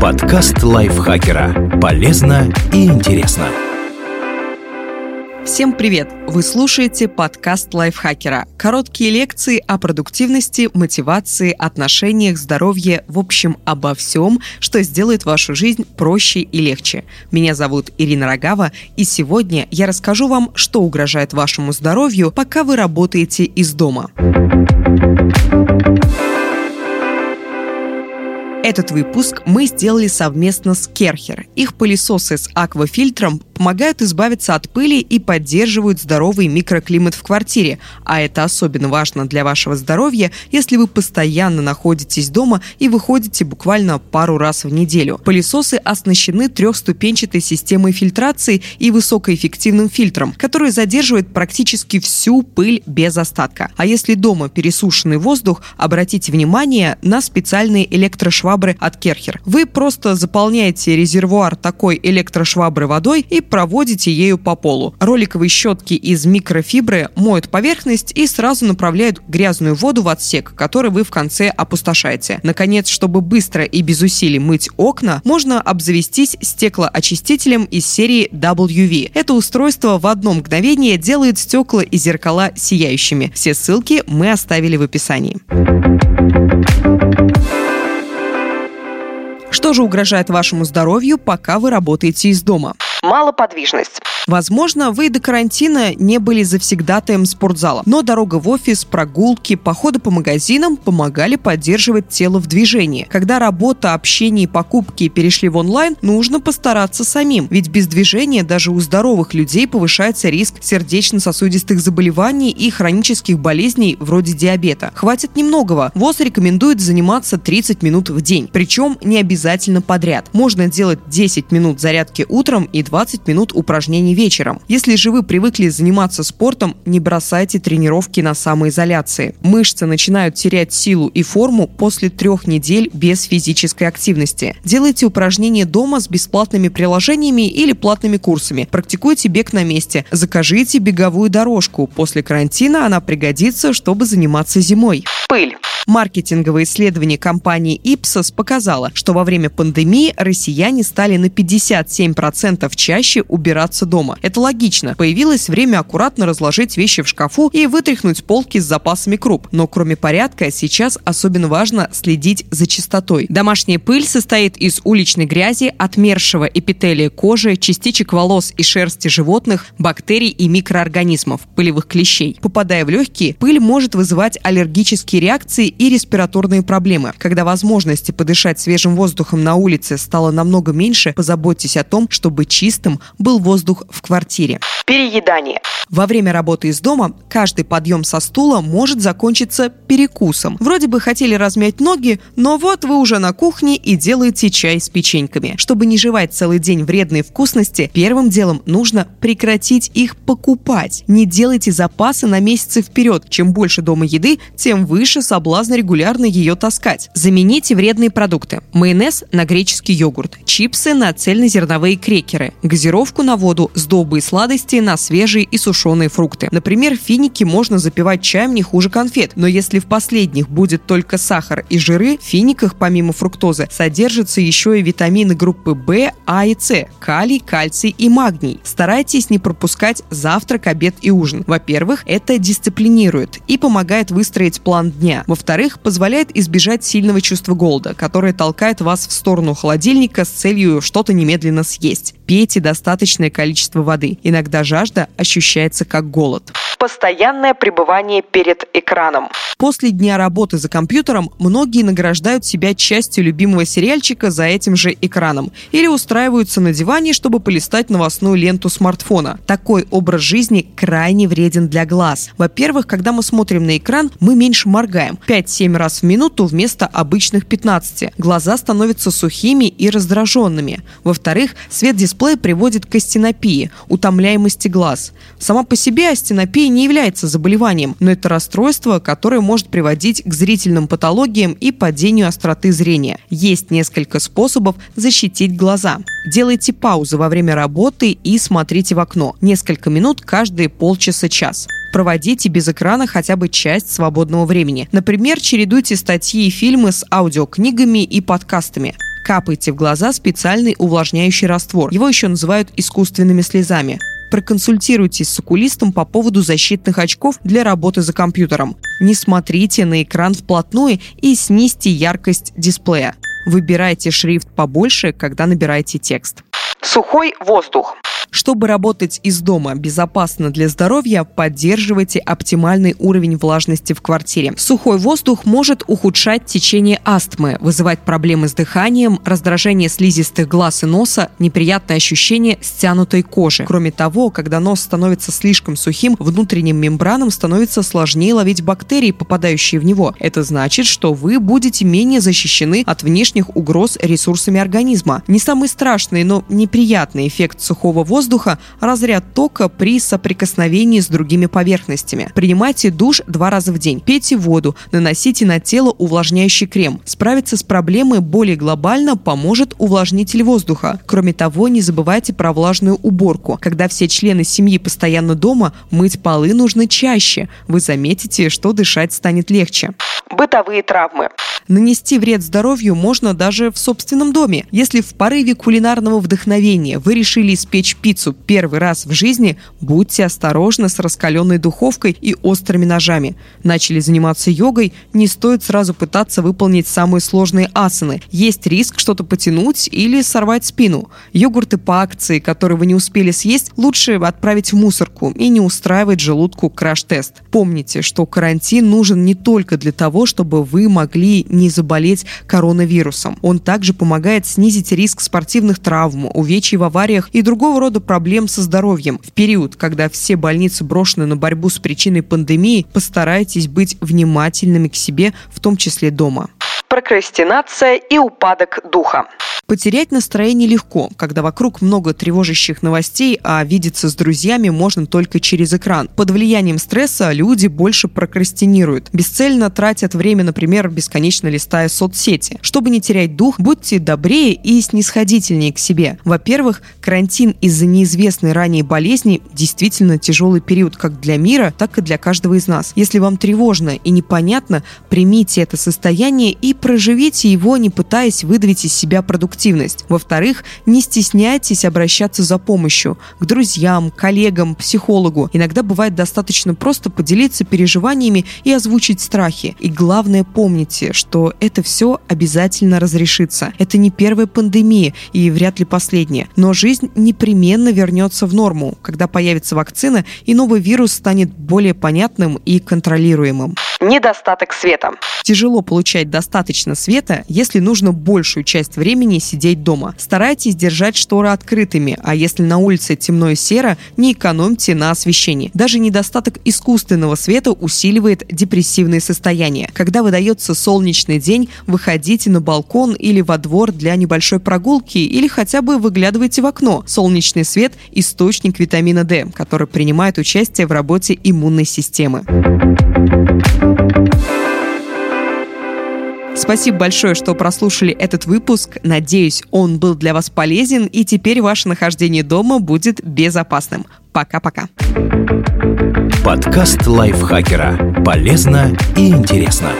Подкаст лайфхакера. Полезно и интересно. Всем привет! Вы слушаете подкаст лайфхакера. Короткие лекции о продуктивности, мотивации, отношениях, здоровье, в общем, обо всем, что сделает вашу жизнь проще и легче. Меня зовут Ирина Рогава, и сегодня я расскажу вам, что угрожает вашему здоровью, пока вы работаете из дома. Этот выпуск мы сделали совместно с Керхер. Их пылесосы с аквафильтром помогают избавиться от пыли и поддерживают здоровый микроклимат в квартире. А это особенно важно для вашего здоровья, если вы постоянно находитесь дома и выходите буквально пару раз в неделю. Пылесосы оснащены трехступенчатой системой фильтрации и высокоэффективным фильтром, который задерживает практически всю пыль без остатка. А если дома пересушенный воздух, обратите внимание на специальные электрошвабры швабры от Керхер. Вы просто заполняете резервуар такой электрошвабры водой и проводите ею по полу. Роликовые щетки из микрофибры моют поверхность и сразу направляют грязную воду в отсек, который вы в конце опустошаете. Наконец, чтобы быстро и без усилий мыть окна, можно обзавестись стеклоочистителем из серии WV. Это устройство в одно мгновение делает стекла и зеркала сияющими. Все ссылки мы оставили в описании. Что же угрожает вашему здоровью, пока вы работаете из дома? Малоподвижность. Возможно, вы до карантина не были завсегдатаем спортзала, но дорога в офис, прогулки, походы по магазинам помогали поддерживать тело в движении. Когда работа, общение и покупки перешли в онлайн, нужно постараться самим, ведь без движения даже у здоровых людей повышается риск сердечно-сосудистых заболеваний и хронических болезней вроде диабета. Хватит немногого. ВОЗ рекомендует заниматься 30 минут в день, причем не обязательно подряд. Можно делать 10 минут зарядки утром и 20 минут упражнений вечером. Если же вы привыкли заниматься спортом, не бросайте тренировки на самоизоляции. Мышцы начинают терять силу и форму после трех недель без физической активности. Делайте упражнения дома с бесплатными приложениями или платными курсами. Практикуйте бег на месте. Закажите беговую дорожку. После карантина она пригодится, чтобы заниматься зимой. Пыль. Маркетинговое исследование компании Ipsos показало, что во время пандемии россияне стали на 57% чаще убираться дома. Это логично. Появилось время аккуратно разложить вещи в шкафу и вытряхнуть полки с запасами круп. Но кроме порядка, сейчас особенно важно следить за чистотой. Домашняя пыль состоит из уличной грязи, отмершего эпителия кожи, частичек волос и шерсти животных, бактерий и микроорганизмов, пылевых клещей. Попадая в легкие, пыль может вызывать аллергические реакции и респираторные проблемы. Когда возможности подышать свежим воздухом на улице стало намного меньше, позаботьтесь о том, чтобы чистым был воздух в квартире. Переедание. Во время работы из дома каждый подъем со стула может закончиться перекусом. Вроде бы хотели размять ноги, но вот вы уже на кухне и делаете чай с печеньками. Чтобы не жевать целый день вредные вкусности, первым делом нужно прекратить их покупать. Не делайте запасы на месяцы вперед. Чем больше дома еды, тем выше соблазн регулярно ее таскать. Замените вредные продукты. Майонез на греческий йогурт, чипсы на цельнозерновые крекеры, газировку на воду, сдобы и сладости на свежие и сушеные фрукты. Например, финики можно запивать чаем не хуже конфет, но если в последних будет только сахар и жиры, в финиках помимо фруктозы содержатся еще и витамины группы В, А и С, калий, кальций и магний. Старайтесь не пропускать завтрак, обед и ужин. Во-первых, это дисциплинирует и помогает выстроить план дня. Во-вторых, позволяет избежать сильного чувства голода, которое толкает вас в сторону холодильника с целью что-то немедленно съесть. Пейте достаточное количество воды. Иногда жажда ощущается как голод постоянное пребывание перед экраном. После дня работы за компьютером многие награждают себя частью любимого сериальчика за этим же экраном или устраиваются на диване, чтобы полистать новостную ленту смартфона. Такой образ жизни крайне вреден для глаз. Во-первых, когда мы смотрим на экран, мы меньше моргаем. 5-7 раз в минуту вместо обычных 15. Глаза становятся сухими и раздраженными. Во-вторых, свет дисплея приводит к астенопии, утомляемости глаз. Сама по себе астенопия не является заболеванием, но это расстройство, которое может приводить к зрительным патологиям и падению остроты зрения. Есть несколько способов защитить глаза. Делайте паузы во время работы и смотрите в окно. Несколько минут каждые полчаса-час. Проводите без экрана хотя бы часть свободного времени. Например, чередуйте статьи и фильмы с аудиокнигами и подкастами. Капайте в глаза специальный увлажняющий раствор. Его еще называют искусственными слезами проконсультируйтесь с окулистом по поводу защитных очков для работы за компьютером. Не смотрите на экран вплотную и снизьте яркость дисплея. Выбирайте шрифт побольше, когда набираете текст. Сухой воздух. Чтобы работать из дома безопасно для здоровья, поддерживайте оптимальный уровень влажности в квартире. Сухой воздух может ухудшать течение астмы, вызывать проблемы с дыханием, раздражение слизистых глаз и носа, неприятное ощущение стянутой кожи. Кроме того, когда нос становится слишком сухим, внутренним мембранам становится сложнее ловить бактерии, попадающие в него. Это значит, что вы будете менее защищены от внешних угроз ресурсами организма. Не самый страшный, но неприятный эффект сухого воздуха воздуха – разряд тока при соприкосновении с другими поверхностями. Принимайте душ два раза в день. Пейте воду, наносите на тело увлажняющий крем. Справиться с проблемой более глобально поможет увлажнитель воздуха. Кроме того, не забывайте про влажную уборку. Когда все члены семьи постоянно дома, мыть полы нужно чаще. Вы заметите, что дышать станет легче. Бытовые травмы. Нанести вред здоровью можно даже в собственном доме. Если в порыве кулинарного вдохновения вы решили испечь пиццу первый раз в жизни, будьте осторожны с раскаленной духовкой и острыми ножами. Начали заниматься йогой, не стоит сразу пытаться выполнить самые сложные асаны. Есть риск что-то потянуть или сорвать спину. Йогурты по акции, которые вы не успели съесть, лучше отправить в мусорку и не устраивать желудку краш-тест. Помните, что карантин нужен не только для того, чтобы вы могли не заболеть коронавирусом. Он также помогает снизить риск спортивных травм, увечий в авариях и другого рода проблем со здоровьем. В период, когда все больницы брошены на борьбу с причиной пандемии, постарайтесь быть внимательными к себе, в том числе дома. Прокрастинация и упадок духа. Потерять настроение легко, когда вокруг много тревожащих новостей, а видеться с друзьями можно только через экран. Под влиянием стресса люди больше прокрастинируют. Бесцельно тратят время, например, бесконечно листая соцсети. Чтобы не терять дух, будьте добрее и снисходительнее к себе. Во-первых, карантин из-за неизвестной ранее болезни действительно тяжелый период как для мира, так и для каждого из нас. Если вам тревожно и непонятно, примите это состояние и проживите его, не пытаясь выдавить из себя продукт продуктивность. Во-вторых, не стесняйтесь обращаться за помощью к друзьям, коллегам, психологу. Иногда бывает достаточно просто поделиться переживаниями и озвучить страхи. И главное, помните, что это все обязательно разрешится. Это не первая пандемия и вряд ли последняя. Но жизнь непременно вернется в норму, когда появится вакцина и новый вирус станет более понятным и контролируемым. Недостаток света. Тяжело получать достаточно света, если нужно большую часть времени сидеть дома. Старайтесь держать шторы открытыми, а если на улице темно и серо, не экономьте на освещении. Даже недостаток искусственного света усиливает депрессивные состояния. Когда выдается солнечный день, выходите на балкон или во двор для небольшой прогулки или хотя бы выглядывайте в окно. Солнечный свет – источник витамина D, который принимает участие в работе иммунной системы. Спасибо большое, что прослушали этот выпуск. Надеюсь, он был для вас полезен, и теперь ваше нахождение дома будет безопасным. Пока-пока. Подкаст лайфхакера. Полезно и интересно.